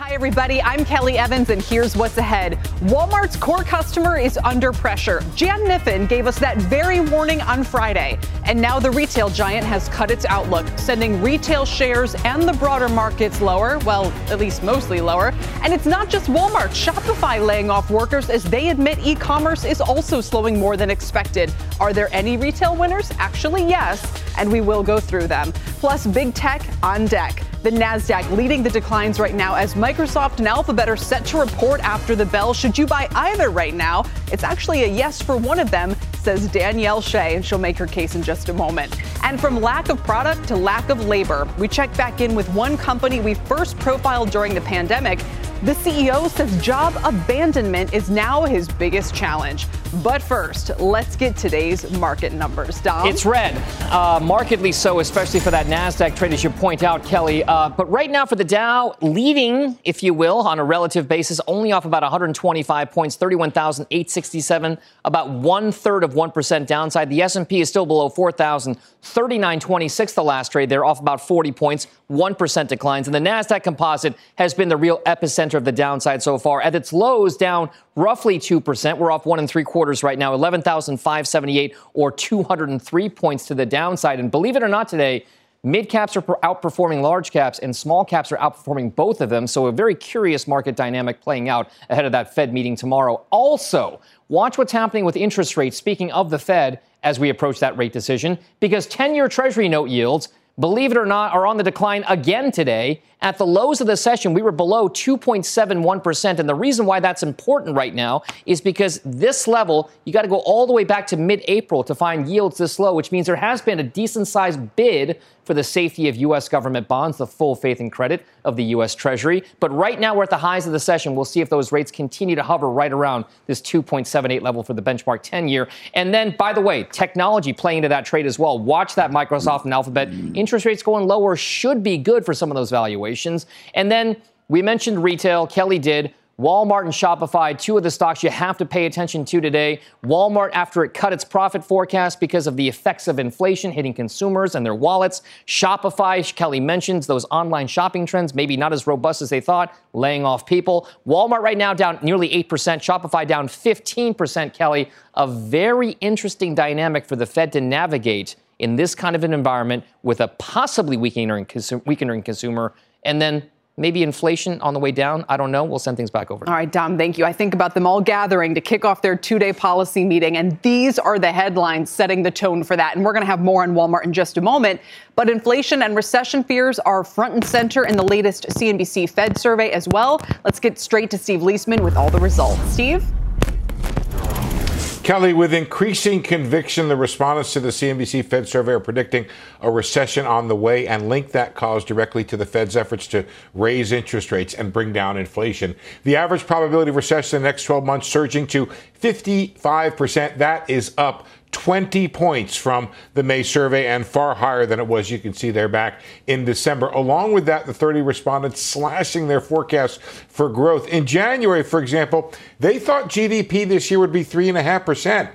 Hi, everybody. I'm Kelly Evans, and here's what's ahead. Walmart's core customer is under pressure. Jan Kniffen gave us that very warning on Friday. And now the retail giant has cut its outlook, sending retail shares and the broader markets lower. Well, at least mostly lower. And it's not just Walmart. Shopify laying off workers as they admit e commerce is also slowing more than expected. Are there any retail winners? Actually, yes. And we will go through them. Plus, big tech on deck. The NASDAQ leading the declines right now as Microsoft and Alphabet are set to report after the bell. Should you buy either right now? It's actually a yes for one of them, says Danielle Shay, and she'll make her case in just a moment. And from lack of product to lack of labor, we check back in with one company we first profiled during the pandemic. The CEO says job abandonment is now his biggest challenge. But first, let's get today's market numbers. Dom? It's red, uh, markedly so, especially for that NASDAQ trade, as you point out, Kelly. Uh, but right now for the Dow, leading, if you will, on a relative basis, only off about 125 points, 31,867, about one third of 1% downside. The S&P is still below 4,000, 3926 the last trade. They're off about 40 points, 1% declines. And the NASDAQ composite has been the real epicenter of the downside so far. At its lows, down roughly 2%. We're off one and three quarters right now, 11,578 or 203 points to the downside. And believe it or not today, Mid caps are outperforming large caps, and small caps are outperforming both of them. So, a very curious market dynamic playing out ahead of that Fed meeting tomorrow. Also, watch what's happening with interest rates. Speaking of the Fed, as we approach that rate decision, because 10 year Treasury note yields believe it or not, are on the decline again today. At the lows of the session, we were below 2.71%. And the reason why that's important right now is because this level, you got to go all the way back to mid April to find yields this low, which means there has been a decent sized bid for the safety of U.S. government bonds, the full faith and credit of the U.S. Treasury. But right now, we're at the highs of the session. We'll see if those rates continue to hover right around this 2.78 level for the benchmark 10 year. And then, by the way, technology playing into that trade as well. Watch that Microsoft and Alphabet. Interest rates going lower should be good for some of those valuations. And then we mentioned retail. Kelly did. Walmart and Shopify, two of the stocks you have to pay attention to today. Walmart, after it cut its profit forecast because of the effects of inflation hitting consumers and their wallets. Shopify, Kelly mentions those online shopping trends, maybe not as robust as they thought, laying off people. Walmart right now down nearly 8%, Shopify down 15%, Kelly. A very interesting dynamic for the Fed to navigate in this kind of an environment with a possibly weakening, weakening consumer. And then maybe inflation on the way down. I don't know. We'll send things back over. All right, Dom, thank you. I think about them all gathering to kick off their two day policy meeting, and these are the headlines setting the tone for that. And we're going to have more on Walmart in just a moment. But inflation and recession fears are front and center in the latest CNBC Fed survey as well. Let's get straight to Steve Liesman with all the results. Steve? Kelly, with increasing conviction, the respondents to the CNBC Fed survey are predicting a recession on the way and link that cause directly to the Fed's efforts to raise interest rates and bring down inflation. The average probability of recession in the next 12 months surging to 55%. That is up 20 points from the May survey and far higher than it was, you can see there back in December. Along with that, the 30 respondents slashing their forecasts for growth. In January, for example, they thought GDP this year would be 3.5%.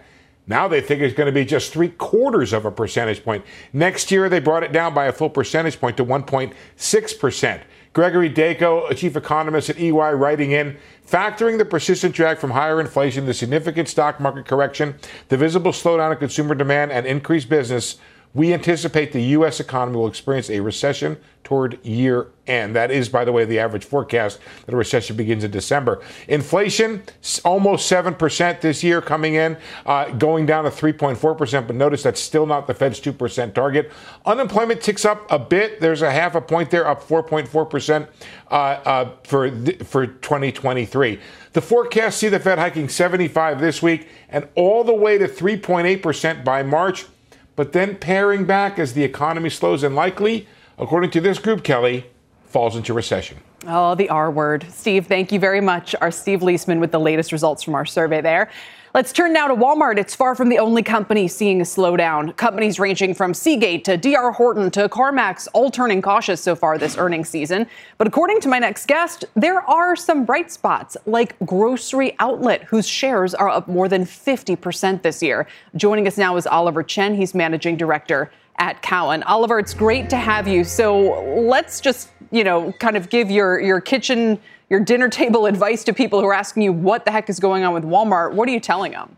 Now they think it's going to be just three quarters of a percentage point. Next year, they brought it down by a full percentage point to 1.6%. Gregory Daco, a chief economist at EY, writing in factoring the persistent drag from higher inflation, the significant stock market correction, the visible slowdown in consumer demand, and increased business we anticipate the U.S. economy will experience a recession toward year end. That is, by the way, the average forecast that a recession begins in December. Inflation, almost 7% this year coming in, uh, going down to 3.4%, but notice that's still not the Fed's 2% target. Unemployment ticks up a bit. There's a half a point there, up 4.4% uh, uh, for, th- for 2023. The forecasts see the Fed hiking 75 this week and all the way to 3.8% by March. But then paring back as the economy slows and likely, according to this group, Kelly, falls into recession. Oh, the R word. Steve, thank you very much. Our Steve Liesman with the latest results from our survey there. Let's turn now to Walmart. It's far from the only company seeing a slowdown. Companies ranging from Seagate to DR Horton to CarMax all turning cautious so far this earnings season. But according to my next guest, there are some bright spots like Grocery Outlet, whose shares are up more than 50% this year. Joining us now is Oliver Chen. He's managing director at Cowen. Oliver, it's great to have you. So let's just, you know, kind of give your, your kitchen your dinner table advice to people who are asking you what the heck is going on with Walmart. What are you telling them?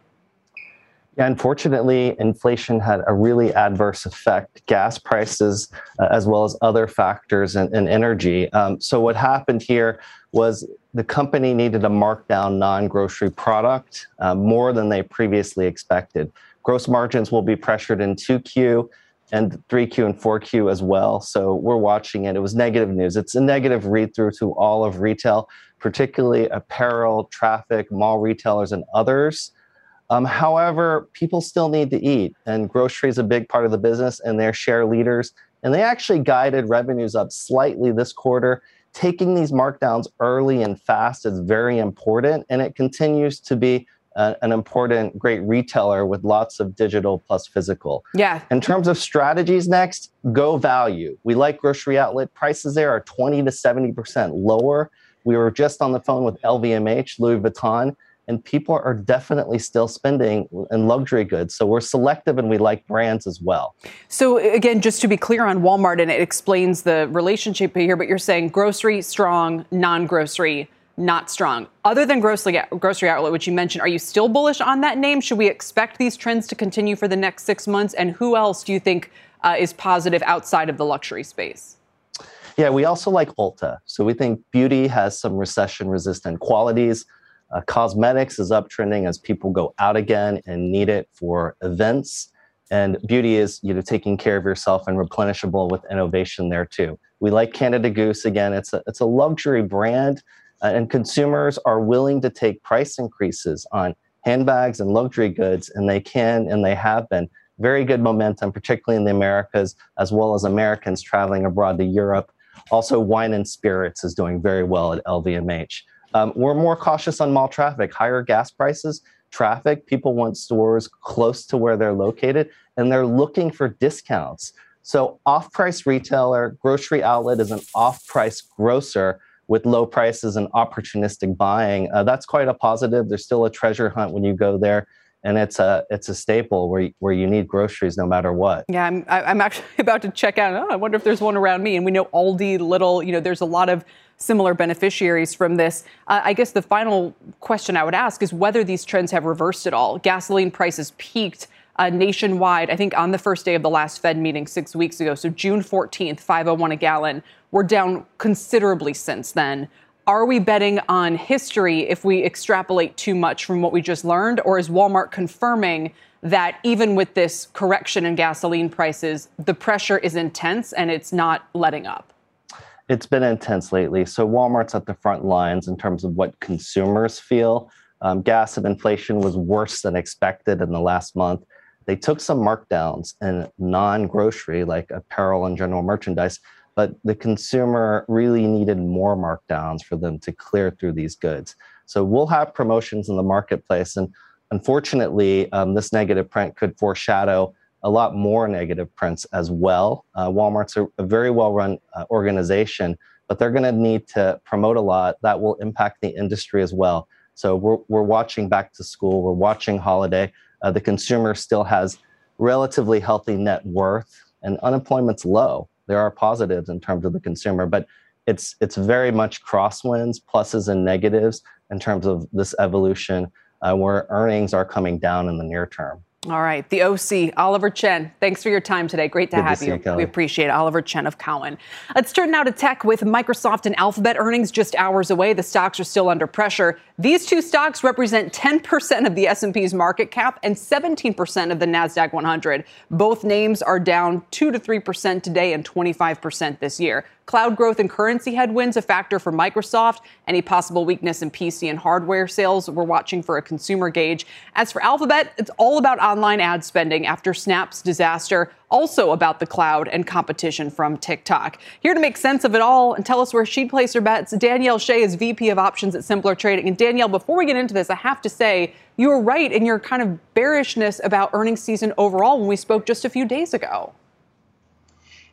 Yeah, unfortunately, inflation had a really adverse effect, gas prices, uh, as well as other factors and, energy. Um, so, what happened here was the company needed to mark down non grocery product uh, more than they previously expected. Gross margins will be pressured in 2Q and 3Q and 4Q as well. So we're watching it. It was negative news. It's a negative read through to all of retail, particularly apparel, traffic, mall retailers, and others. Um, however, people still need to eat, and grocery is a big part of the business, and they're share leaders. And they actually guided revenues up slightly this quarter. Taking these markdowns early and fast is very important, and it continues to be Uh, an important, great retailer with lots of digital plus physical. Yeah. In terms of strategies next, go value. We like grocery outlet prices there are 20 to 70% lower. We were just on the phone with LVMH, Louis Vuitton, and people are definitely still spending in luxury goods. So we're selective and we like brands as well. So again, just to be clear on Walmart, and it explains the relationship here, but you're saying grocery strong, non-grocery not strong. Other than grocery, grocery outlet, which you mentioned, are you still bullish on that name? Should we expect these trends to continue for the next six months? And who else do you think uh, is positive outside of the luxury space? Yeah, we also like Ulta. So we think beauty has some recession resistant qualities. Uh, cosmetics is uptrending as people go out again and need it for events. And beauty is you know taking care of yourself and replenishable with innovation there too. We like Canada Goose again. It's a it's a luxury brand and consumers are willing to take price increases on handbags and luxury goods, and they can and they have been. Very good momentum, particularly in the Americas, as well as Americans traveling abroad to Europe. Also, wine and spirits is doing very well at LVMH. Um, we're more cautious on mall traffic, higher gas prices, traffic. People want stores close to where they're located, and they're looking for discounts. So, off price retailer, grocery outlet is an off price grocer with low prices and opportunistic buying, uh, that's quite a positive. There's still a treasure hunt when you go there, and it's a it's a staple where where you need groceries no matter what. Yeah, I'm I'm actually about to check out. Oh, I wonder if there's one around me. And we know Aldi, Lidl. You know, there's a lot of similar beneficiaries from this. Uh, I guess the final question I would ask is whether these trends have reversed at all. Gasoline prices peaked. Uh, nationwide, I think on the first day of the last Fed meeting six weeks ago, so June 14th, 501 a gallon. We're down considerably since then. Are we betting on history if we extrapolate too much from what we just learned? Or is Walmart confirming that even with this correction in gasoline prices, the pressure is intense and it's not letting up? It's been intense lately. So Walmart's at the front lines in terms of what consumers feel. Um, gas and inflation was worse than expected in the last month. They took some markdowns in non grocery, like apparel and general merchandise, but the consumer really needed more markdowns for them to clear through these goods. So we'll have promotions in the marketplace. And unfortunately, um, this negative print could foreshadow a lot more negative prints as well. Uh, Walmart's a, a, very well run uh, organization, but they're going to need to promote a lot that will impact the industry as well. So we're, we're watching back to school, we're watching holiday. Uh, the consumer still has relatively healthy net worth and unemployment's low there are positives in terms of the consumer, but it's it's very much crosswinds, pluses and negatives in terms of this evolution, uh, where earnings are coming down in the near term. All right. The OC, Oliver Chen. Thanks for your time today. Great to Good have to you. you we appreciate it. Oliver Chen of Cowen. Let's turn now to tech with Microsoft and Alphabet earnings just hours away. The stocks are still under pressure. These two stocks represent 10% of the S&P's market cap and 17% of the Nasdaq 100. Both names are down 2 to 3% today and 25% this year. Cloud growth and currency headwinds a factor for Microsoft. Any possible weakness in PC and hardware sales, we're watching for a consumer gauge. As for Alphabet, it's all about online ad spending after Snap's disaster, also about the cloud and competition from TikTok. Here to make sense of it all and tell us where she'd place her bets, Danielle Shay is VP of Options at Simpler Trading. And Danielle, before we get into this, I have to say, you were right in your kind of bearishness about earnings season overall when we spoke just a few days ago.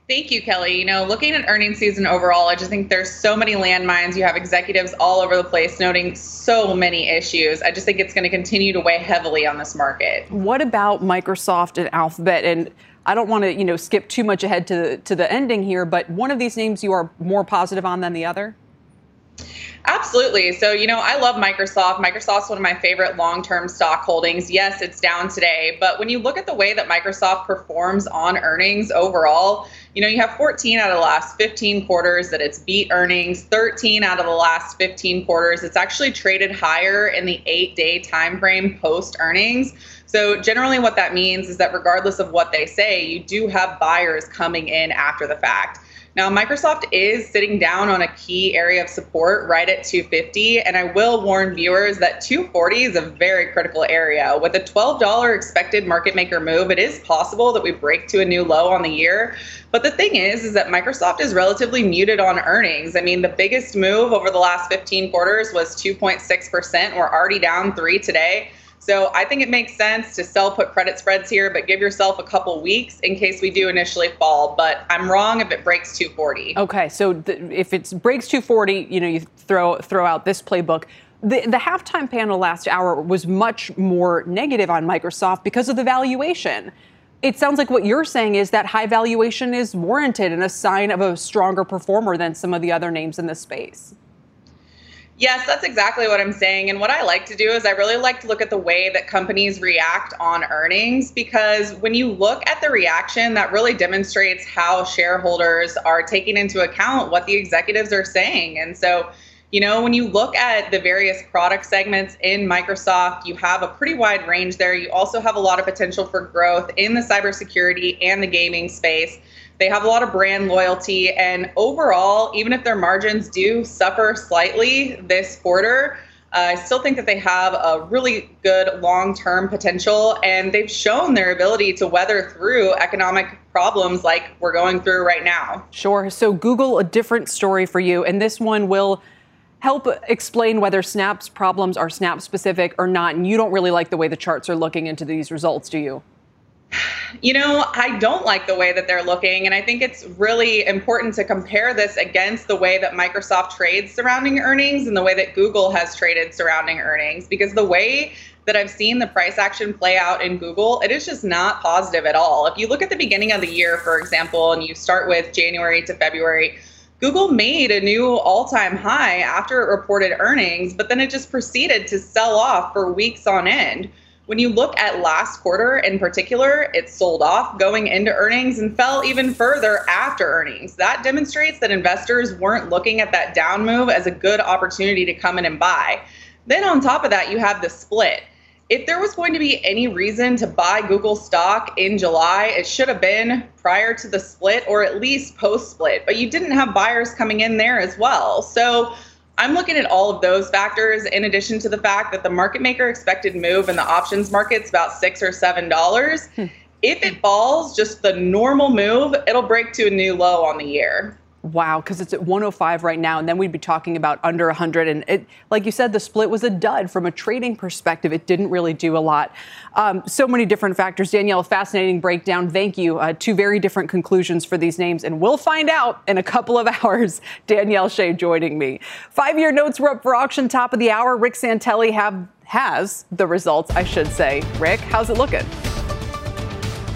Thank you, Kelly. You know, looking at earnings season overall, I just think there's so many landmines. You have executives all over the place noting so many issues. I just think it's going to continue to weigh heavily on this market. What about Microsoft and Alphabet? And I don't want to, you know, skip too much ahead to the, to the ending here, but one of these names you are more positive on than the other? Absolutely. So, you know, I love Microsoft. Microsoft's one of my favorite long term stock holdings. Yes, it's down today, but when you look at the way that Microsoft performs on earnings overall, you know, you have 14 out of the last 15 quarters that it's beat earnings, 13 out of the last 15 quarters. It's actually traded higher in the eight day time frame post earnings. So, generally, what that means is that regardless of what they say, you do have buyers coming in after the fact. Now, Microsoft is sitting down on a key area of support right at 250, and I will warn viewers that 240 is a very critical area. With a $12 expected market maker move, it is possible that we break to a new low on the year. But the thing is, is that Microsoft is relatively muted on earnings. I mean, the biggest move over the last 15 quarters was 2.6%. We're already down three today. So I think it makes sense to sell put credit spreads here, but give yourself a couple weeks in case we do initially fall. But I'm wrong if it breaks 240. Okay, so th- if it breaks 240, you know, you throw throw out this playbook. The, the halftime panel last hour was much more negative on Microsoft because of the valuation. It sounds like what you're saying is that high valuation is warranted and a sign of a stronger performer than some of the other names in this space. Yes, that's exactly what I'm saying. And what I like to do is I really like to look at the way that companies react on earnings because when you look at the reaction, that really demonstrates how shareholders are taking into account what the executives are saying. And so, you know, when you look at the various product segments in Microsoft, you have a pretty wide range there. You also have a lot of potential for growth in the cybersecurity and the gaming space. They have a lot of brand loyalty. And overall, even if their margins do suffer slightly this quarter, uh, I still think that they have a really good long term potential. And they've shown their ability to weather through economic problems like we're going through right now. Sure. So, Google, a different story for you. And this one will help explain whether Snap's problems are Snap specific or not. And you don't really like the way the charts are looking into these results, do you? You know, I don't like the way that they're looking. And I think it's really important to compare this against the way that Microsoft trades surrounding earnings and the way that Google has traded surrounding earnings. Because the way that I've seen the price action play out in Google, it is just not positive at all. If you look at the beginning of the year, for example, and you start with January to February, Google made a new all time high after it reported earnings, but then it just proceeded to sell off for weeks on end. When you look at last quarter in particular, it sold off going into earnings and fell even further after earnings. That demonstrates that investors weren't looking at that down move as a good opportunity to come in and buy. Then on top of that, you have the split. If there was going to be any reason to buy Google stock in July, it should have been prior to the split or at least post split, but you didn't have buyers coming in there as well. So I'm looking at all of those factors in addition to the fact that the market maker expected move in the options market's about six or seven dollars. Hmm. If it falls just the normal move, it'll break to a new low on the year. Wow, because it's at 105 right now, and then we'd be talking about under 100. And it, like you said, the split was a dud from a trading perspective. It didn't really do a lot. Um, so many different factors. Danielle, fascinating breakdown. Thank you. Uh, two very different conclusions for these names, and we'll find out in a couple of hours. Danielle Shay joining me. Five-year notes were up for auction top of the hour. Rick Santelli have has the results, I should say. Rick, how's it looking?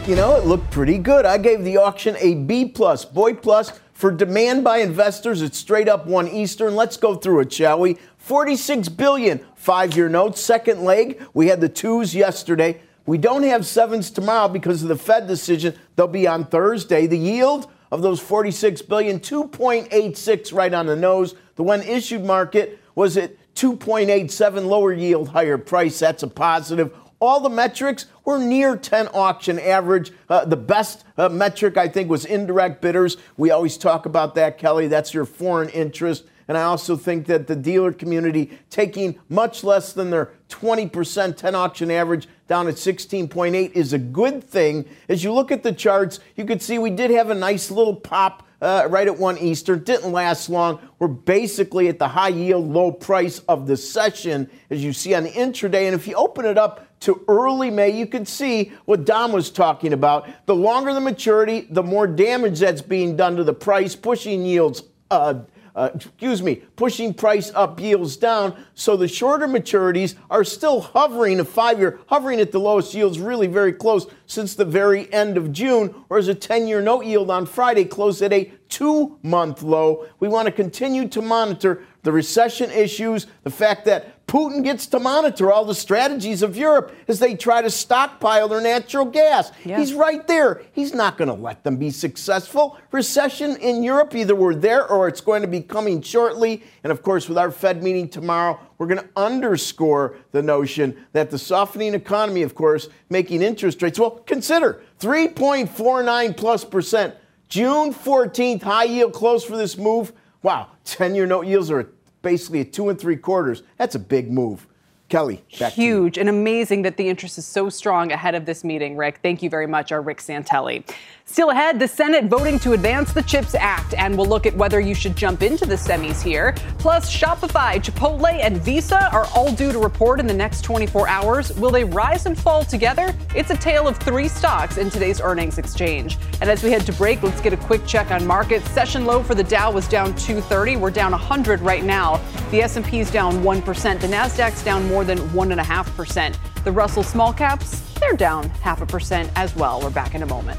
You know, it looked pretty good. I gave the auction a B plus, boy plus for demand by investors, it's straight up one Eastern. Let's go through it, shall we? 46 billion five-year notes. Second leg, we had the twos yesterday. We don't have sevens tomorrow because of the Fed decision. They'll be on Thursday. The yield of those 46 billion, 2.86 right on the nose. The one issued market was at 2.87 lower yield, higher price. That's a positive. All the metrics were near 10 auction average. Uh, the best uh, metric, I think, was indirect bidders. We always talk about that, Kelly. That's your foreign interest. And I also think that the dealer community taking much less than their 20% 10 auction average down at 16.8 is a good thing. As you look at the charts, you could see we did have a nice little pop uh, right at 1 Eastern. Didn't last long. We're basically at the high yield, low price of the session, as you see on the intraday. And if you open it up to early May, you can see what Dom was talking about. The longer the maturity, the more damage that's being done to the price, pushing yields. Uh, uh, excuse me, pushing price up, yields down. So the shorter maturities are still hovering, a five year, hovering at the lowest yields, really very close since the very end of June, whereas a 10 year note yield on Friday closed at a two month low. We want to continue to monitor the recession issues, the fact that Putin gets to monitor all the strategies of Europe as they try to stockpile their natural gas. Yeah. He's right there. He's not going to let them be successful. Recession in Europe, either we're there or it's going to be coming shortly. And of course, with our Fed meeting tomorrow, we're going to underscore the notion that the softening economy, of course, making interest rates, well, consider 3.49 plus percent. June 14th, high yield close for this move. Wow, 10 year note yields are basically at two and three quarters. That's a big move. Kelly, huge and amazing that the interest is so strong ahead of this meeting, Rick. Thank you very much, our Rick Santelli. Still ahead, the Senate voting to advance the CHIPS Act, and we'll look at whether you should jump into the semis here. Plus, Shopify, Chipotle, and Visa are all due to report in the next 24 hours. Will they rise and fall together? It's a tale of three stocks in today's earnings exchange. And as we head to break, let's get a quick check on markets. Session low for the Dow was down 230. We're down 100 right now. The S&P is down 1%. The Nasdaq's down more than 1.5%. The Russell small caps, they're down half a percent as well. We're back in a moment.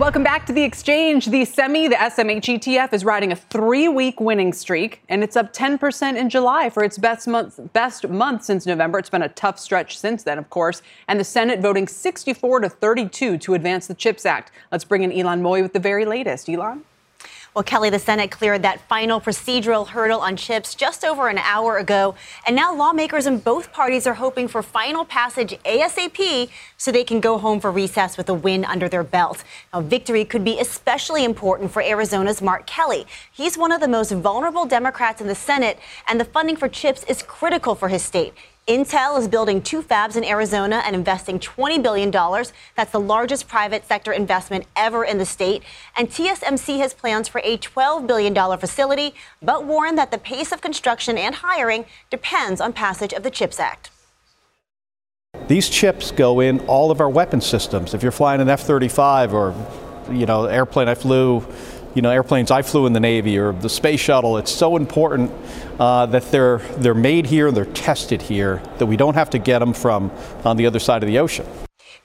Welcome back to the exchange. The SEMI, the SMH ETF, is riding a three-week winning streak, and it's up 10% in July for its best month, best month since November. It's been a tough stretch since then, of course. And the Senate voting 64 to 32 to advance the CHIPS Act. Let's bring in Ylan Mui with the very latest. Ylan. Well, Kelly, the Senate cleared that final procedural hurdle on chips just over an hour ago. And now lawmakers in both parties are hoping for final passage ASAP so they can go home for recess with a win under their belt. Now, victory could be especially important for Arizona's Mark Kelly. He's one of the most vulnerable Democrats in the Senate, and the funding for chips is critical for his state. Intel is building two fabs in Arizona and investing $20 billion. That's the largest private sector investment ever in the state. And TSMC has plans for a $12 billion facility, but warned that the pace of construction and hiring depends on passage of the CHIPS Act. These chips go in all of our weapon systems. If you're flying an F 35 or, you know, airplane I flew you know, airplanes I flew in the Navy or the space shuttle. It's so important uh, that they're they're made here, and they're tested here, that we don't have to get them from on the other side of the ocean.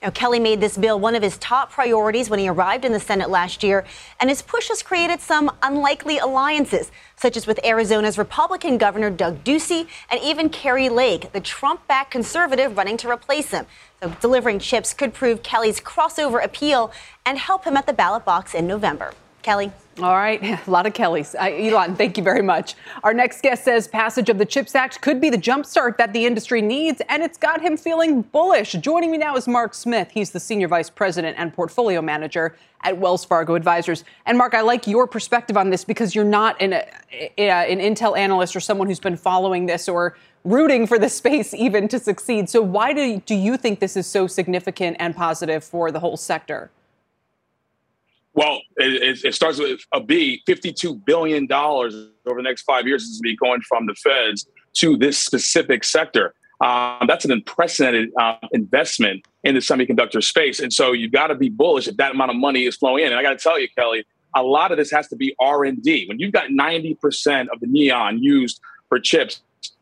Now, Kelly made this bill one of his top priorities when he arrived in the Senate last year, and his push has created some unlikely alliances, such as with Arizona's Republican Governor Doug Ducey and even Kari Lake, the Trump backed conservative running to replace him. So, delivering chips could prove Kelly's crossover appeal and help him at the ballot box in November. Kelly. All right, a lot of Kellys. Uh, Ylan, thank you very much. Our next guest says passage of the CHIPS Act could be the jumpstart that the industry needs, and it's got him feeling bullish. Joining me now is Mark Smith. He's the Senior Vice President and Portfolio Manager at Wells Fargo Advisors. And Mark, I like your perspective on this because you're not an, an Intel analyst or someone who's been following this or rooting for the space even to succeed. So, why do, do you think this is so significant and positive for the whole sector? Well, it, it, starts with a B. $52 billion over the next five years is to be going from the feds to this specific sector. Um, that's an unprecedented uh, investment in the semiconductor space. And so you've got to be bullish if that amount of money is flowing in. And I got to tell you, Kelly, a lot of this has to be R&D. When you've got 90% of the neon used for chips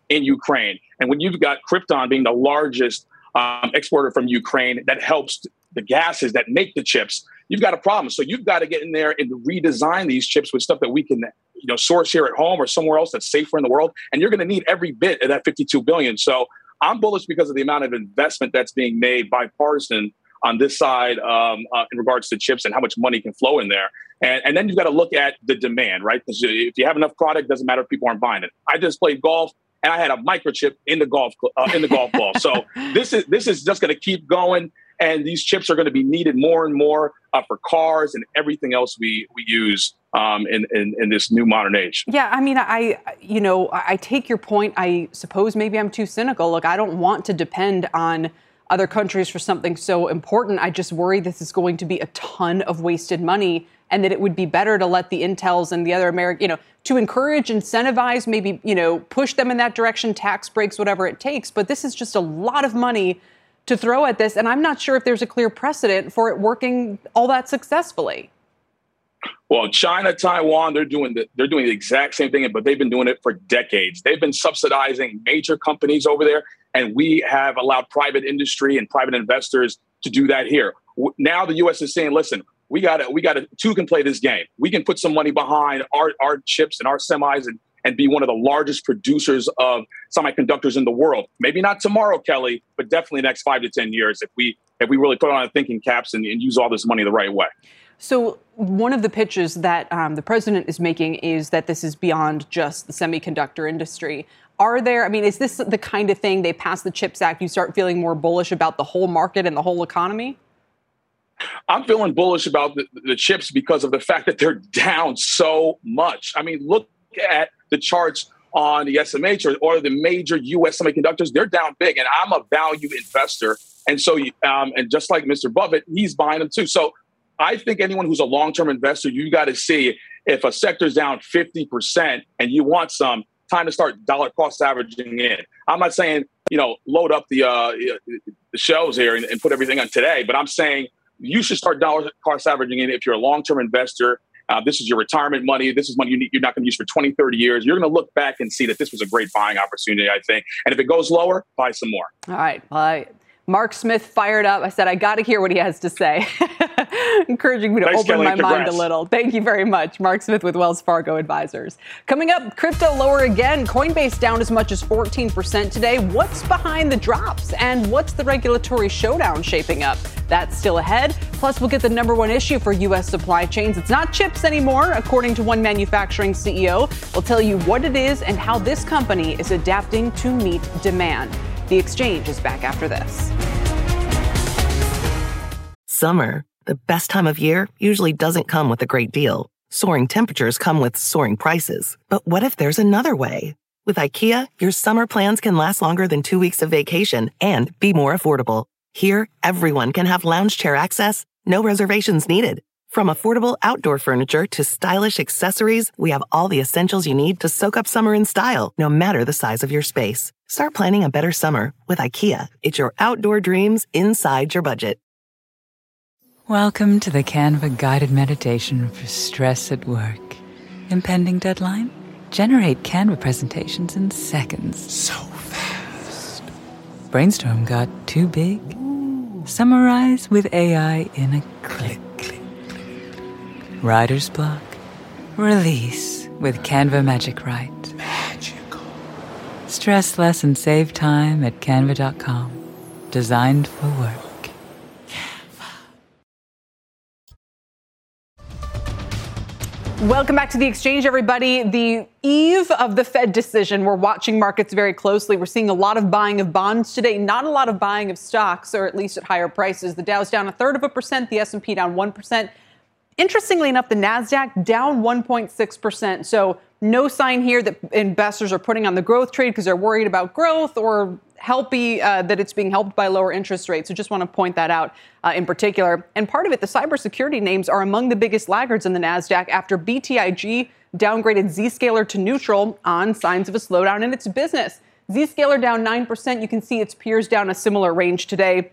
in Ukraine, and when you've got Krypton being the largest um, exporter from Ukraine that helps the gases that make the chips, you've got a problem. So you've got to get in there and redesign these chips with stuff that we can, you know, source here at home or somewhere else that's safer in the world. And you're going to need every bit of that 52 billion. So I'm bullish because of the amount of investment that's being made bipartisan on this side um, uh, in regards to chips and how much money can flow in there. And, and then you've got to look at the demand, right? Because if you have enough product, doesn't matter if people aren't buying it. I just played golf and I had a microchip in the golf uh, in the golf ball. So this is this is just going to keep going and these chips are going to be needed more and more uh, for cars and everything else we we use um, in, in, in this new modern age. Yeah, I mean, I you know I take your point. I suppose maybe I'm too cynical. Look, I don't want to depend on other countries for something so important. I just worry this is going to be a ton of wasted money and that it would be better to let the Intels and the other American, you know, to encourage, incentivize, maybe, you know, push them in that direction, tax breaks, whatever it takes. But this is just a lot of money to throw at this. And I'm not sure if there's a clear precedent for it working all that successfully. Well, China, Taiwan, they're doing the, they're doing the exact same thing, but they've been doing it for decades. They've been subsidizing major companies over there, and we have allowed private industry and private investors to do that here. Now the U.S. is saying, "Listen, we got to, we got to, two can play this game. We can put some money behind our our chips and our semis and and be one of the largest producers of semiconductors in the world. Maybe not tomorrow, Kelly, but definitely next five to ten years if we if we really put on our thinking caps and, and use all this money the right way. So one of the pitches that um, the president is making is that this is beyond just the semiconductor industry. Are there? I mean, is this the kind of thing they pass the Chips Act? You start feeling more bullish about the whole market and the whole economy. I'm feeling bullish about the, the chips because of the fact that they're down so much. I mean, look at the charts on the SMH or, or the major U.S. semiconductors, they're down big. And I'm a value investor. And so, um, and just like Mr. Buffett, he's buying them too. So I think anyone who's a long term investor, you got to see if a sector's down 50% and you want some, time to start dollar cost averaging in. I'm not saying, you know, load up the, uh, the shelves here and, and put everything on today, but I'm saying you should start dollar cost averaging in if you're a long term investor uh, this is your retirement money. This is money you are not going to use for 20, 30 years. You're going to look back and see that this was a great buying opportunity, I think. And if it goes lower, buy some more. All right. Well, I, Mark Smith fired up. I said, I got to hear what he has to say, encouraging me to open Kelly. my Congrats. mind a little. Thank you very much. Mark Smith with Wells Fargo Advisors. Coming up, crypto lower again. Coinbase down as much as 14% today. What's behind the drops? And what's the regulatory showdown shaping up? That's still ahead. Plus, we'll get the number one issue for U.S. supply chains. It's not chips anymore, according to one manufacturing CEO. We'll tell you what it is and how this company is adapting to meet demand. The exchange is back after this. Summer, the best time of year, usually doesn't come with a great deal. Soaring temperatures come with soaring prices. But what if there's another way? With IKEA, your summer plans can last longer than two weeks of vacation and be more affordable. Here, everyone can have lounge chair access, no reservations needed. From affordable outdoor furniture to stylish accessories, we have all the essentials you need to soak up summer in style, no matter the size of your space. Start planning a better summer with IKEA. It's your outdoor dreams inside your budget. Welcome to the Canva guided meditation for stress at work. Impending deadline? Generate Canva presentations in seconds. So fast. Brainstorm got too big? Ooh. Summarize with AI in a click. Writer's block. Release with Canva Magic Write. Magical. Stress less and save time at canva.com. Designed for work. Canva. Welcome back to the exchange, everybody. The eve of the Fed decision, we're watching markets very closely. We're seeing a lot of buying of bonds today, not a lot of buying of stocks, or at least at higher prices. The Dow's down a third of a percent, the S&P down one percent. Interestingly enough, the Nasdaq down 1.6 percent. So no sign here that investors are putting on the growth trade because they're worried about growth or helpy uh, that it's being helped by lower interest rates. So just want to point that out uh, in particular. And part of it, the cybersecurity names are among the biggest laggards in the Nasdaq after BTIG downgraded Zscaler to neutral on signs of a slowdown in its business. Zscaler down 9%. You can see its peers down a similar range today,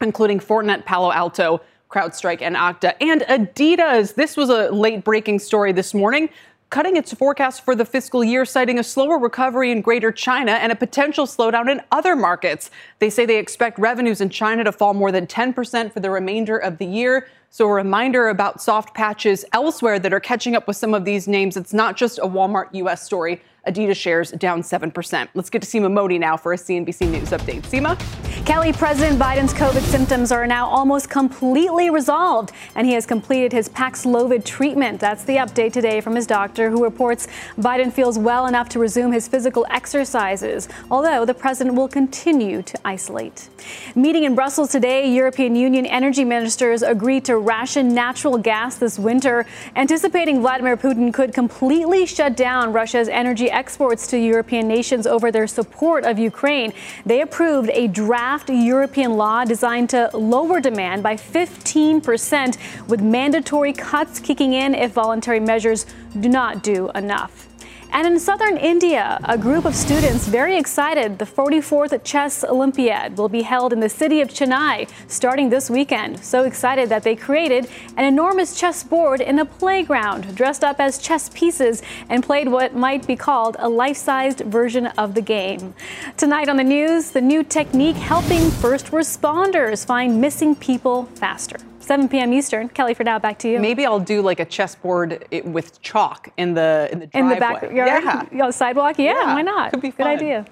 including Fortinet, Palo Alto, CrowdStrike, and Okta. And Adidas, this was a late breaking story this morning cutting its forecast for the fiscal year, citing a slower recovery in Greater China and a potential slowdown in other markets. They say they expect revenues in China to fall more than 10% for the remainder of the year. So, a reminder about soft patches elsewhere that are catching up with some of these names. It's not just a Walmart US story. Adidas shares down 7%. Let's get to Seema Modi now for a CNBC News update. Seema? Kelly, President Biden's COVID symptoms are now almost completely resolved, and he has completed his Paxlovid treatment. That's the update today from his doctor, who reports Biden feels well enough to resume his physical exercises, although the president will continue to isolate. Meeting in Brussels today, European Union energy ministers agreed to ration natural gas this winter, anticipating Vladimir Putin could completely shut down Russia's energy exports to European nations over their support of Ukraine. They approved a draft European law designed to lower demand by 15%, with mandatory cuts kicking in if voluntary measures do not do enough. And in southern India, a group of students very excited the 44th Chess Olympiad will be held in the city of Chennai starting this weekend. So excited that they created an enormous chess board in a playground dressed up as chess pieces and played what might be called a life-sized version of the game. Tonight on the news, the new technique helping first responders find missing people faster. 7 p.m. Eastern. Kelly, for now, back to you. Maybe I'll do like a chessboard eh, with chalk in the in the driveway. in the backyard, yeah, you know, sidewalk. Yeah, Yeah, why not? could be Good idea.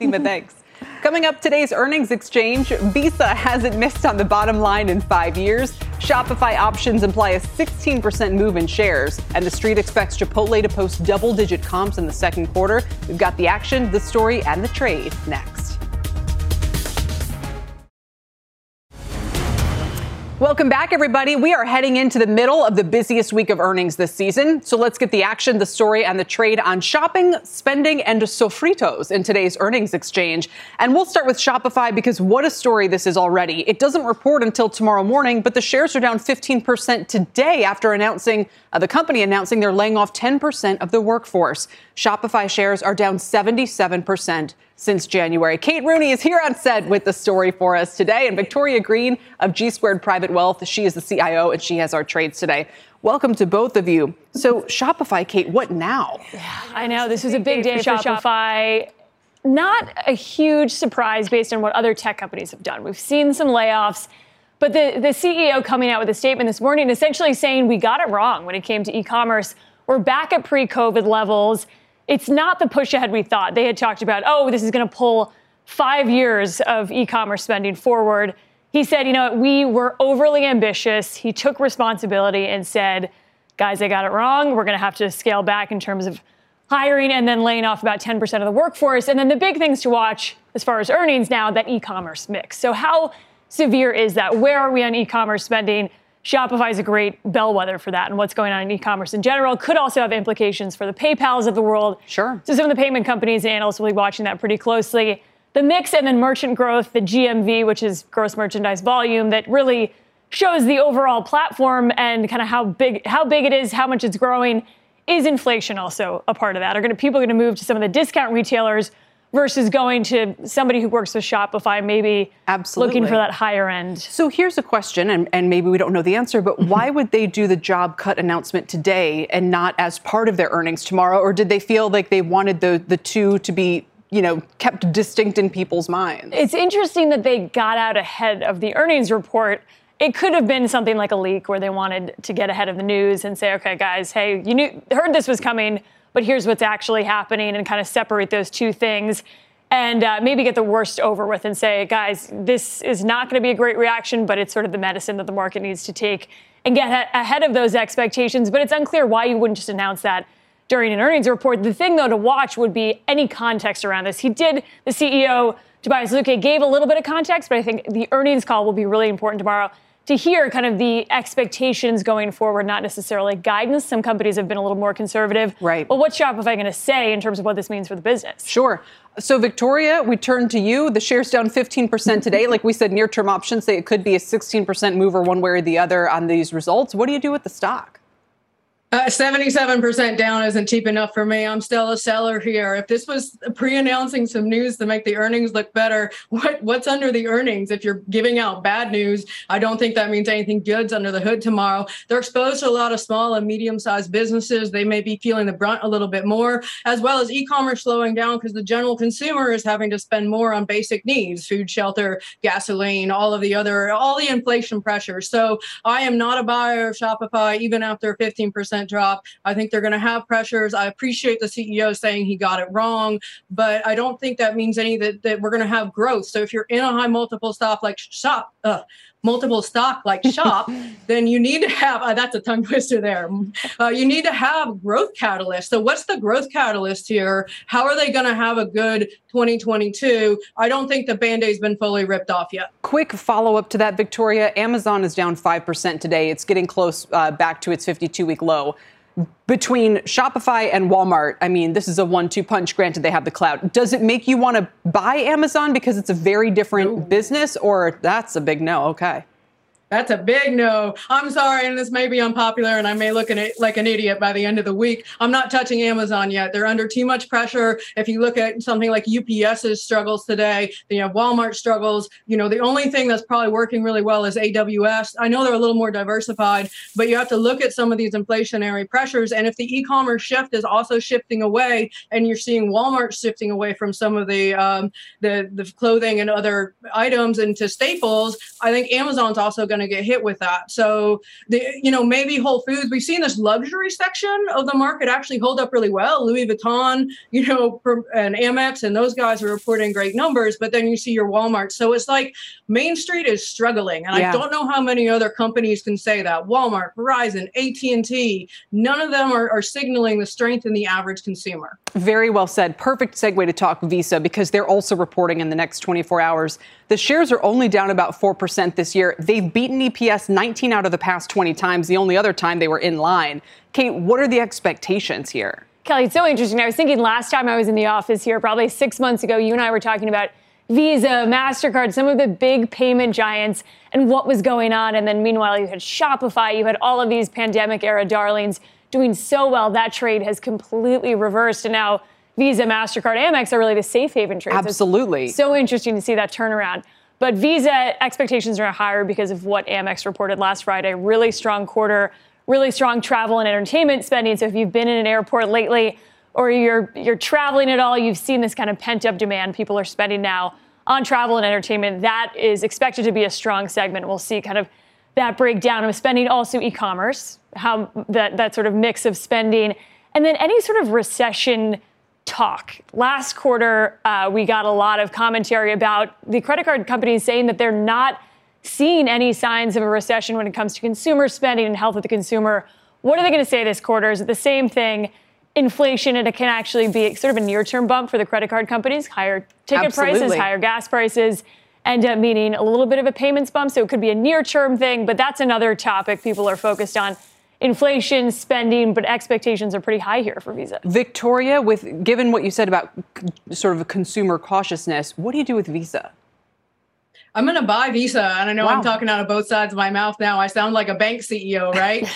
Seema, thanks. Coming up today's earnings exchange, Visa hasn't missed on the bottom line in five years. Shopify options imply a 16% move in shares, and the street expects Chipotle to post double digit comps in the second quarter. We've got the action, the story, and the trade next. Welcome back, everybody. We are heading into the middle of the busiest week of earnings this season. So let's get the action, the story, and the trade on shopping, spending, and sofritos in today's earnings exchange. And we'll start with Shopify because what a story this is already. It doesn't report until tomorrow morning, but the shares are down 15% today after announcing uh, the company announcing they're laying off 10% of the workforce. Shopify shares are down 77% since January. Kate Rooney is here on set with the story for us today, and Victoria Greene of G Squared Private Wealth. She is the CIO, and she has our trades today. Welcome to both of you. So, Shopify, Kate, what now? I know this is a big day for Shopify. Not a huge surprise based on what other tech companies have done. We've seen some layoffs, but the, the CEO coming out with a statement this morning essentially saying we got it wrong when it came to e commerce. We're back at pre COVID levels. It's not the push ahead we thought. They had talked about, oh, this is going to pull five years of e commerce spending forward. He said, you know, we were overly ambitious. He took responsibility and said, guys, I got it wrong. We're going to have to scale back in terms of hiring and then laying off about 10% of the workforce. And then the big things to watch as far as earnings now, that e commerce mix. So, how severe is that? Where are we on e commerce spending? Shopify is a great bellwether for that, and what's going on in e commerce in general could also have implications for the PayPals of the world. Sure. So, some of the payment companies and analysts will be watching that pretty closely. The mix and then merchant growth, the GMV, which is gross merchandise volume, that really shows the overall platform and kind of how big how big it is, how much it's growing. Is inflation also a part of that? Are going to people going to move to some of the discount retailers versus going to somebody who works with Shopify, maybe Absolutely. looking for that higher end? So here's a question, and, and maybe we don't know the answer, but why would they do the job cut announcement today and not as part of their earnings tomorrow? Or did they feel like they wanted the, the two to be, you know, kept distinct in people's minds? It's interesting that they got out ahead of the earnings report. It could have been something like a leak where they wanted to get ahead of the news and say, okay, guys, hey, you knew, heard this was coming, but here's what's actually happening and kind of separate those two things. and uh, maybe get the worst over with and say, guys, this is not going to be a great reaction, but it's sort of the medicine that the market needs to take and get ahead of those expectations. But it's unclear why you wouldn't just announce that during an earnings report. The thing, though, to watch would be any context around this. He did, the CEO, Tobias Lütke, gave a little bit of context, but I think the earnings call will be really important tomorrow to hear kind of the expectations going forward, not necessarily guidance. Some companies have been a little more conservative. Right. But what's Shopify going to say in terms of what this means for the business? Sure. So, Victoria, we turn to you. The share's down 15% today. Like we said, near term options say it could be a 16% mover one way or the other on these results. What do you do with the stock? Uh, 77% down isn't cheap enough for me. I'm still a seller here. If this was pre-announcing some news to make the earnings look better, what what's under the earnings? If you're giving out bad news, I don't think that means anything good's under the hood tomorrow. They're exposed to a lot of small and medium-sized businesses. They may be feeling the brunt a little bit more, as well as e-commerce slowing down because the general consumer is having to spend more on basic needs, food, shelter, gasoline, all of the other, all the inflation pressures. So I am not a buyer of Shopify, even after 15% drop. I think they're going to have pressures. I appreciate the CEO saying he got it wrong, but I don't think that means any that, that we're going to have growth. So if you're in a high multiple stock like shop, uh, multiple stock like shop, then you need to have uh, that's a tongue twister there. Uh, you need to have growth catalyst. So what's the growth catalyst here? How are they going to have a good 2022? I don't think the band-aid's been fully ripped off yet. Quick follow up to that, Victoria. Amazon is down 5% today. It's getting close uh, back to its 52 week low between Shopify and Walmart, I mean, this is a one two punch. Granted, they have the cloud. Does it make you want to buy Amazon because it's a very different Ooh. business, or that's a big no? Okay. That's a big no. I'm sorry, and this may be unpopular, and I may look it like an idiot by the end of the week. I'm not touching Amazon yet. They're under too much pressure. If you look at something like UPS's struggles today, then you have Walmart struggles. You know, the only thing that's probably working really well is AWS. I know they're a little more diversified, but you have to look at some of these inflationary pressures. And if the e-commerce shift is also shifting away, and you're seeing Walmart shifting away from some of the um, the the clothing and other items into staples, I think Amazon's also going going to get hit with that. So, the, you know, maybe Whole Foods, we've seen this luxury section of the market actually hold up really well. Louis Vuitton, you know, and Amex and those guys are reporting great numbers, but then you see your Walmart. So it's like Main Street is struggling. And yeah. I don't know how many other companies can say that. Walmart, Verizon, AT&T, none of them are, are signaling the strength in the average consumer. Very well said. Perfect segue to talk Visa because they're also reporting in the next 24 hours. The shares are only down about 4% this year. They've beaten EPS 19 out of the past 20 times. The only other time they were in line. Kate, what are the expectations here? Kelly, it's so interesting. I was thinking last time I was in the office here, probably six months ago, you and I were talking about Visa, MasterCard, some of the big payment giants and what was going on. And then meanwhile, you had Shopify, you had all of these pandemic era darlings doing so well. That trade has completely reversed. And now Visa, MasterCard, Amex are really the safe haven trades. Absolutely. so interesting to see that turnaround. But Visa expectations are higher because of what Amex reported last Friday. Really strong quarter, really strong travel and entertainment spending. So if you've been in an airport lately or you're you're traveling at all, you've seen this kind of pent up demand. People are spending now on travel and entertainment. That is expected to be a strong segment. We'll see kind of that breakdown of spending, also e-commerce, how that that sort of mix of spending, and then any sort of recession talk. Last quarter, uh, we got a lot of commentary about the credit card companies saying that they're not seeing any signs of a recession when it comes to consumer spending and health of the consumer. What are they going to say this quarter? Is it the same thing? Inflation, and it can actually be sort of a near term bump for the credit card companies, higher ticket Absolutely. prices, higher gas prices, end up meaning a little bit of a payments bump. So it could be a near term thing, but that's another topic people are focused on inflation, spending, but expectations are pretty high here for Visa. Victoria, with given what you said about sort of consumer cautiousness, what do you do with Visa? I'm going to buy Visa. And I know wow. I'm talking out of both sides of my mouth now. I sound like a bank CEO, right?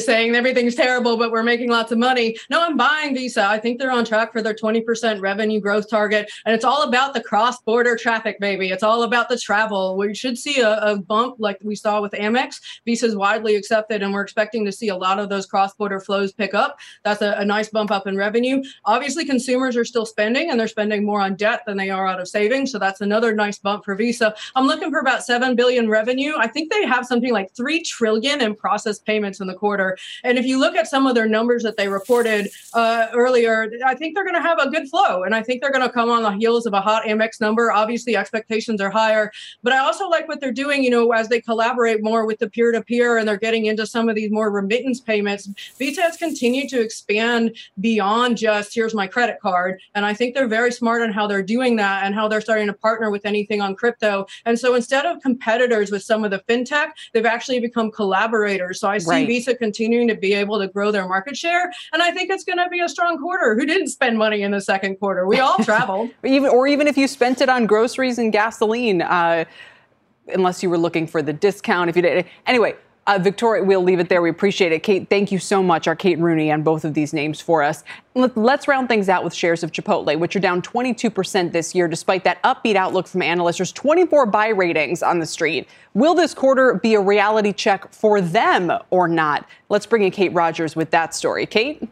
saying everything's terrible, but we're making lots of money. No, I'm buying Visa. I think they're on track for their 20% revenue growth target. And it's all about the cross border traffic, baby. It's all about the travel. We should see a, a bump like we saw with Amex. Visa is widely accepted, and we're expecting to see a lot of those cross border flows pick up. That's a, a nice bump up in revenue. Obviously, consumers are still spending, and they're spending more on debt than they are out of savings. So that's another nice bump for Visa. I'm looking for about 7 billion revenue. I think they have something like 3 trillion in processed payments in the quarter. And if you look at some of their numbers that they reported uh, earlier, I think they're going to have a good flow. And I think they're going to come on the heels of a hot Amex number. Obviously, expectations are higher. But I also like what they're doing, you know, as they collaborate more with the peer to peer and they're getting into some of these more remittance payments. Visa has continued to expand beyond just here's my credit card. And I think they're very smart on how they're doing that and how they're starting to partner with anything on crypto. And so instead of competitors with some of the fintech, they've actually become collaborators. So I see right. Visa continuing to be able to grow their market share. And I think it's going to be a strong quarter. Who didn't spend money in the second quarter? We all traveled. even or even if you spent it on groceries and gasoline, uh, unless you were looking for the discount. If you did anyway, uh, Victoria, we'll leave it there. We appreciate it. Kate, thank you so much, our Kate Rooney, on both of these names for us. Let's round things out with shares of Chipotle, which are down 22% this year, despite that upbeat outlook from analysts. There's 24 buy ratings on the street. Will this quarter be a reality check for them or not? Let's bring in Kate Rogers with that story. Kate?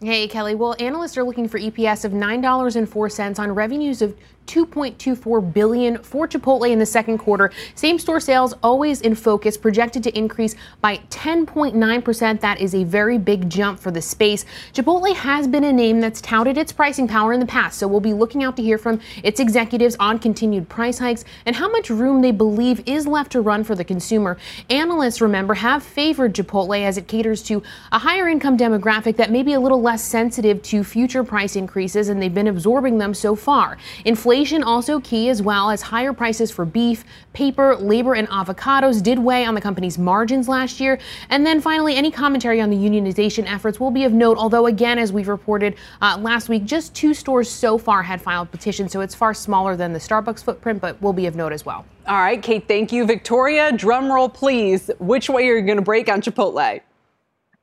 Hey, Kelly. Well, analysts are looking for EPS of $9.04 on revenues of 2.24 billion for Chipotle in the second quarter. Same-store sales always in focus, projected to increase by 10.9%. That is a very big jump for the space. Chipotle has been a name that's touted its pricing power in the past, so we'll be looking out to hear from its executives on continued price hikes and how much room they believe is left to run for the consumer. Analysts, remember, have favored Chipotle as it caters to a higher income demographic that may be a little less sensitive to future price increases, and they've been absorbing them so far. Inflation Inflation also key as well as higher prices for beef, paper, labor, and avocados did weigh on the company's margins last year. And then finally, any commentary on the unionization efforts will be of note, although again, as we've reported uh, last week, just two stores so far had filed petitions, so it's far smaller than the Starbucks footprint, but will be of note as well. All right, Kate, thank you. Victoria, drum roll, please. Which way are you going to break on Chipotle?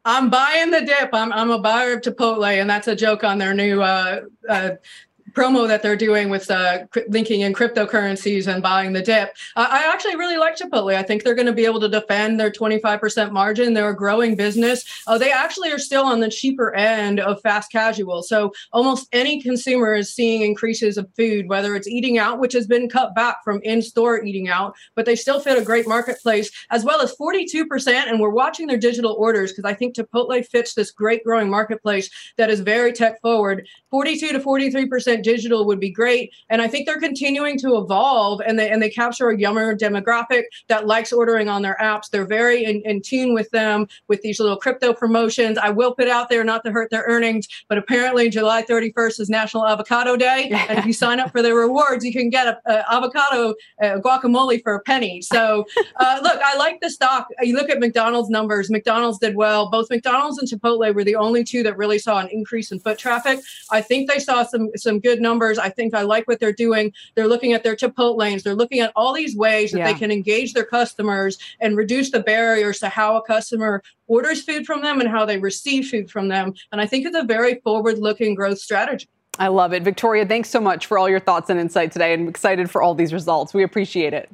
I'm buying the dip. I'm, I'm a buyer of Chipotle, and that's a joke on their new uh, uh, promo that they're doing with uh, linking in cryptocurrencies and buying the dip. I actually really like Chipotle. I think they're going to be able to defend their 25% margin. They're a growing business. Uh, they actually are still on the cheaper end of fast casual. So almost any consumer is seeing increases of food, whether it's eating out, which has been cut back from in store eating out, but they still fit a great marketplace, as well as 42%. And we're watching their digital orders because I think Chipotle fits this great growing marketplace that is very tech forward. 42 to 43% digital would be great. And I think they're continuing to evolve and they and they capture a younger demographic that likes ordering on their apps. They're very in, in tune with them with these little crypto promotions. I will put out there not to hurt their earnings, but apparently July 31st is National Avocado Day. and if you sign up for their rewards, you can get a, a avocado a guacamole for a penny. So uh, look, I like the stock. You look at McDonald's numbers. McDonald's did well. Both McDonald's and Chipotle were the only two that really saw an increase in foot traffic. I think they saw some some good good numbers. I think I like what they're doing. They're looking at their Chipotlanes. They're looking at all these ways that yeah. they can engage their customers and reduce the barriers to how a customer orders food from them and how they receive food from them. And I think it's a very forward looking growth strategy. I love it. Victoria, thanks so much for all your thoughts and insight today. I'm excited for all these results. We appreciate it.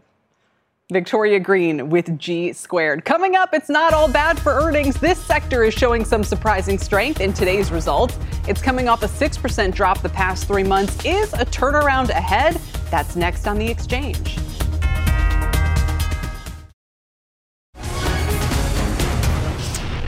Victoria Greene with G squared. Coming up, it's not all bad for earnings. This sector is showing some surprising strength in today's results. It's coming off a 6% drop the past three months. Is a turnaround ahead? That's next on the exchange.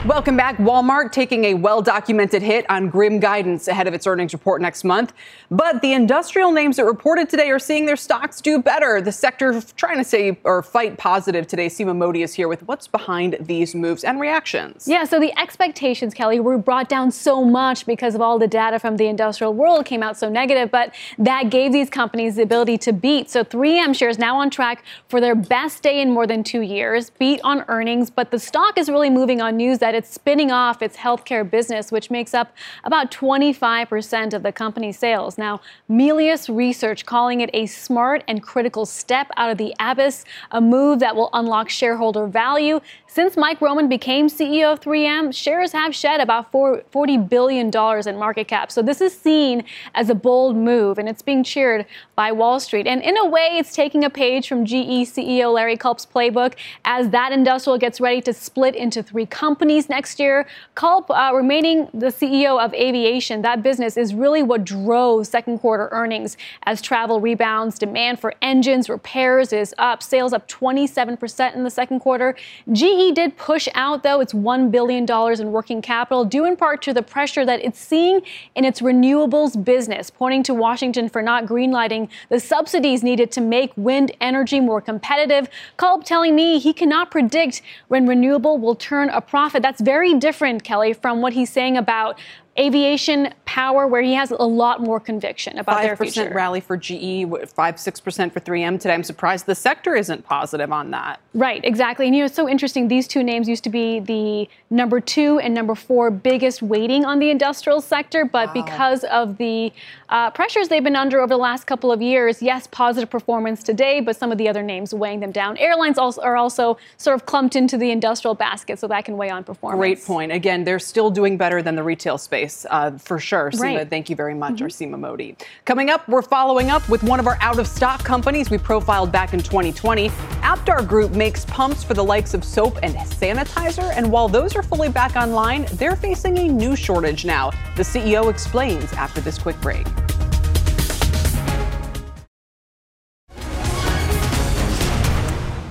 Welcome back. Walmart taking a well documented hit on grim guidance ahead of its earnings report next month. But the industrial names that reported today are seeing their stocks do better. The sector trying to say or fight positive today. Seema Modi is here with what's behind these moves and reactions. Yeah, so the expectations, Kelly, were brought down so much because of all the data from the industrial world came out so negative, but that gave these companies the ability to beat. So 3M shares now on track for their best day in more than two years, beat on earnings, but the stock is really moving on news that that it's spinning off its healthcare business, which makes up about 25% of the company's sales. Now, Melius Research calling it a smart and critical step out of the abyss, a move that will unlock shareholder value since Mike Roman became CEO of 3M, shares have shed about $40 billion in market cap. So this is seen as a bold move, and it's being cheered by Wall Street. And in a way, it's taking a page from GE CEO Larry Culp's playbook as that industrial gets ready to split into three companies next year. Culp, uh, remaining the CEO of aviation, that business is really what drove second quarter earnings as travel rebounds. Demand for engines repairs is up, sales up 27% in the second quarter. GE did push out, though, its $1 billion in working capital, due in part to the pressure that it's seeing in its renewables business, pointing to Washington for not greenlighting the subsidies needed to make wind energy more competitive. Culp telling me he cannot predict when renewable will turn a profit. That's very different, Kelly, from what he's saying about aviation power where he has a lot more conviction about 5% their future. rally for GE, 5 6% for 3M today. I'm surprised the sector isn't positive on that. Right, exactly. And you know, it's so interesting. These two names used to be the number two and number four biggest weighting on the industrial sector, but wow. because of the uh, pressures they've been under over the last couple of years, yes, positive performance today, but some of the other names weighing them down. Airlines also are also sort of clumped into the industrial basket, so that can weigh on performance. Great point. Again, they're still doing better than the retail space uh, for sure. Seema, right. thank you very much, mm-hmm. Seema Modi. Coming up, we're following up with one of our out of stock companies we profiled back in 2020. AptarGroup makes pumps for the likes of soap and sanitizer, and while those are fully back online, they're facing a new shortage now. The CEO explains after this quick break.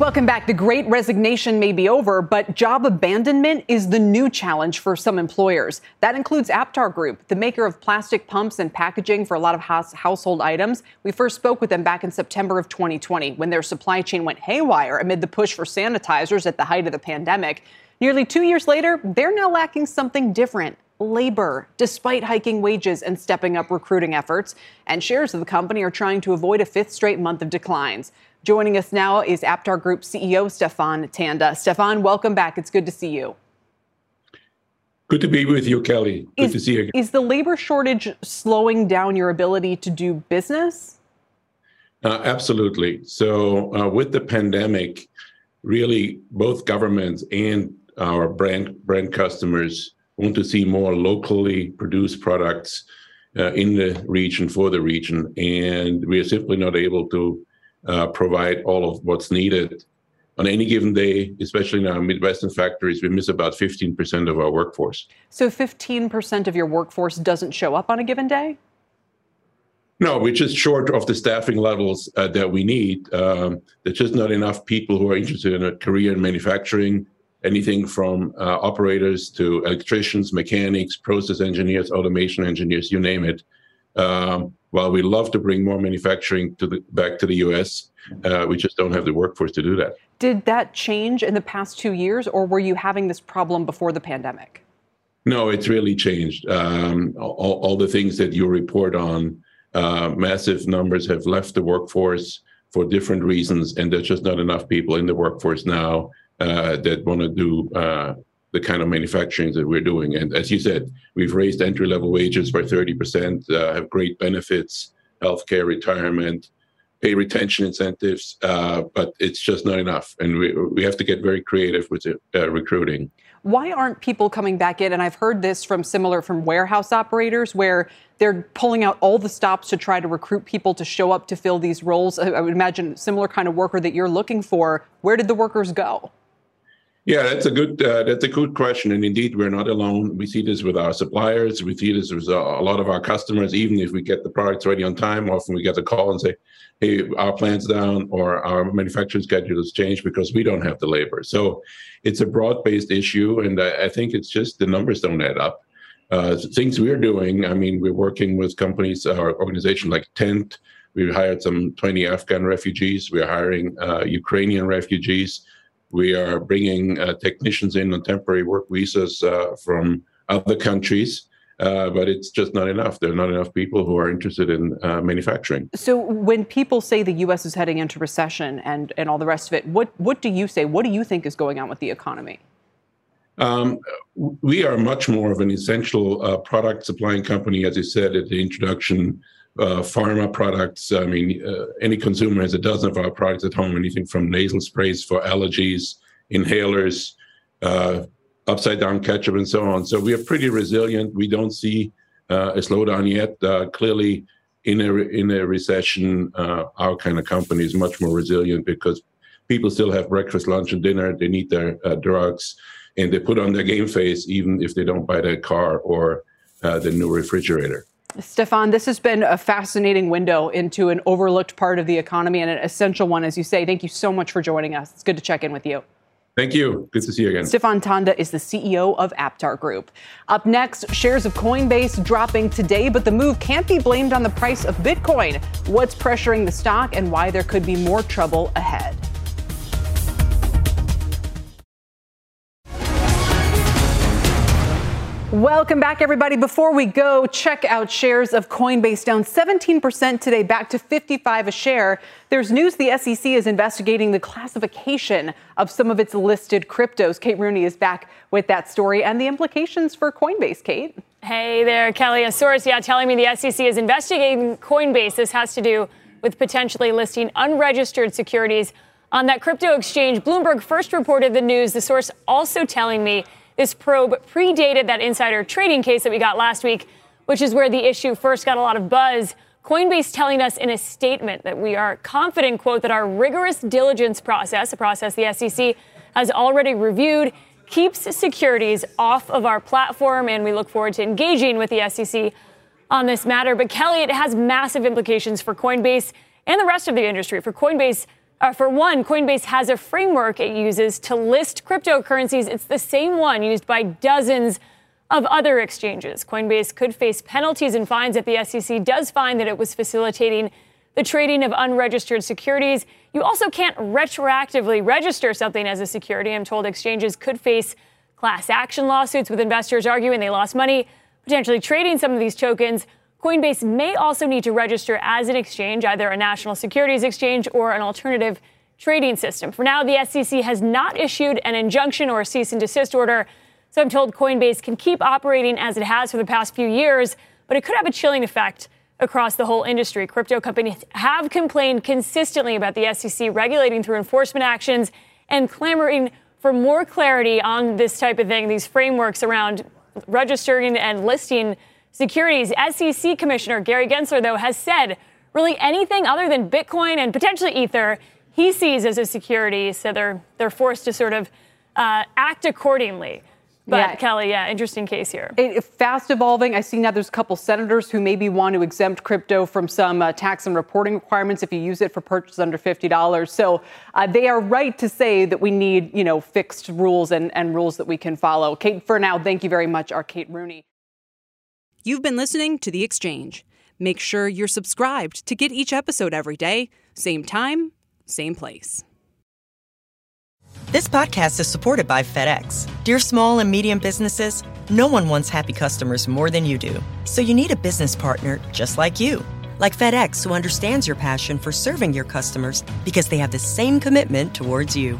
Welcome back. The great resignation may be over, but job abandonment is the new challenge for some employers. That includes AptarGroup, the maker of plastic pumps and packaging for a lot of house- household items. We first spoke with them back in September of 2020 when their supply chain went haywire amid the push for sanitizers at the height of the pandemic. Nearly two years later, they're now lacking something different labor, despite hiking wages and stepping up recruiting efforts. And shares of the company are trying to avoid a fifth straight month of declines. Joining us now is AptarGroup CEO Stephan Tanda. Stephan, welcome back. It's good to see you. Good to be with you, Kelly. Good is, to see you again. Is the labor shortage slowing down your ability to do business? Uh, absolutely. So, uh, with the pandemic, really both governments and our brand brand customers want to see more locally produced products uh, in the region for the region, and we are simply not able to uh, provide all of what's needed. On any given day, especially in our Midwestern factories, we miss about 15% of our workforce. So 15% of your workforce doesn't show up on a given day? No, we're just short of the staffing levels uh, that we need. Um, there's just not enough people who are interested in a career in manufacturing, anything from uh, operators to electricians, mechanics, process engineers, automation engineers, you name it. Um, while we love to bring more manufacturing to the, back to the U.S., uh, we just don't have the workforce to do that. Did that change in the past two years, or were you having this problem before the pandemic? No, it's really changed. Um, all, all, the things that you report on, uh, massive numbers have left the workforce for different reasons, and there's just not enough people in the workforce now uh, that want to do uh, the kind of manufacturing that we're doing. And as you said, we've raised entry level wages by 30%, uh, have great benefits, healthcare, retirement, pay retention incentives, uh, but it's just not enough. And we, we have to get very creative with uh, recruiting. Why aren't people coming back in? And I've heard this from similar from warehouse operators where they're pulling out all the stops to try to recruit people to show up to fill these roles. I would imagine similar kind of worker that you're looking for. Where did the workers go? Yeah, that's a good uh, that's a good question, and indeed, we're not alone. We see this with our suppliers. We see this with a, lot of our customers. Even if we get the products ready on time, often we get a call and say, "Hey, our plant's down, or our manufacturing schedule has changed because we don't have the labor." So, it's a broad-based issue, and I, I think it's just the numbers don't add up. Uh, things we're doing. I mean, we're working with companies, our organization like Tent. We've hired some 20 Afghan refugees. We're hiring uh, Ukrainian refugees we are bringing uh, technicians in on temporary work visas uh, from other countries. Uh, but it's just not enough. There are not enough people who are interested in uh, manufacturing. So, when people say the U.S. is heading into recession and, and all the rest of it, what, what do you say? What do you think is going on with the economy? Um, we are much more of an essential uh, product supplying company, as you said at the introduction uh, pharma products. I mean, uh, any consumer has a dozen of our products at home, anything from nasal sprays for allergies, inhalers, uh, upside down ketchup, and so on. So we are pretty resilient. We don't see uh, a slowdown yet. Uh, clearly, in a in a recession, uh, our kind of company is much more resilient because people still have breakfast, lunch, and dinner. They need their drugs and they put on their game face even if they don't buy the car or the new refrigerator. Stephan, this has been a fascinating window into an overlooked part of the economy and an essential one, as you say. Thank you so much for joining us. It's good to check in with you. Thank you. Good to see you again. Stephan Tanda is the CEO of AptarGroup. Up next, shares of Coinbase dropping today, but the move can't be blamed on the price of Bitcoin. What's pressuring the stock and why there could be more trouble ahead. Welcome back, everybody. Before we go, check out shares of Coinbase down 17% today, back to 55 a share. There's news the SEC is investigating the classification of some of its listed cryptos. Kate Rooney is back with that story and the implications for Coinbase. Kate. Hey there, Kelly. A source, yeah, telling me the SEC is investigating Coinbase. This has to do with potentially listing unregistered securities on that crypto exchange. Bloomberg first reported the news. The source also telling me this probe predated that insider trading case that we got last week, which is where the issue first got a lot of buzz. Coinbase telling us in a statement that we are confident, quote, that our rigorous diligence process, a process the SEC has already reviewed, keeps securities off of our platform, and we look forward to engaging with the SEC on this matter. But Kelly, it has massive implications for Coinbase and the rest of the industry. For Coinbase, uh, for one, Coinbase has a framework it uses to list cryptocurrencies. It's the same one used by dozens of other exchanges. Coinbase could face penalties and fines if the SEC does find that it was facilitating the trading of unregistered securities. You also can't retroactively register something as a security. I'm told exchanges could face class action lawsuits with investors arguing they lost money potentially trading some of these tokens. Coinbase may also need to register as an exchange, either a national securities exchange or an alternative trading system. For now, the SEC has not issued an injunction or a cease and desist order, so I'm told Coinbase can keep operating as it has for the past few years, but it could have a chilling effect across the whole industry. Crypto companies have complained consistently about the SEC regulating through enforcement actions and clamoring for more clarity on this type of thing, these frameworks around registering and listing Securities SEC Commissioner Gary Gensler, though, has said really anything other than Bitcoin and potentially Ether he sees as a security. So they're they're forced to sort of uh, act accordingly. But yeah. Kelly, yeah, interesting case here. It, fast evolving. I see now there's a couple senators who maybe want to exempt crypto from some uh, tax and reporting requirements if you use it for purchase under fifty dollars. So uh, they are right to say that we need you know fixed rules and, and rules that we can follow. Kate, for now, thank you very much, our Kate Rooney. You've been listening to The Exchange. Make sure you're subscribed to get each episode every day, same time, same place. This podcast is supported by FedEx. Dear small and medium businesses, no one wants happy customers more than you do. So you need a business partner just like you. Like FedEx, who understands your passion for serving your customers because they have the same commitment towards you.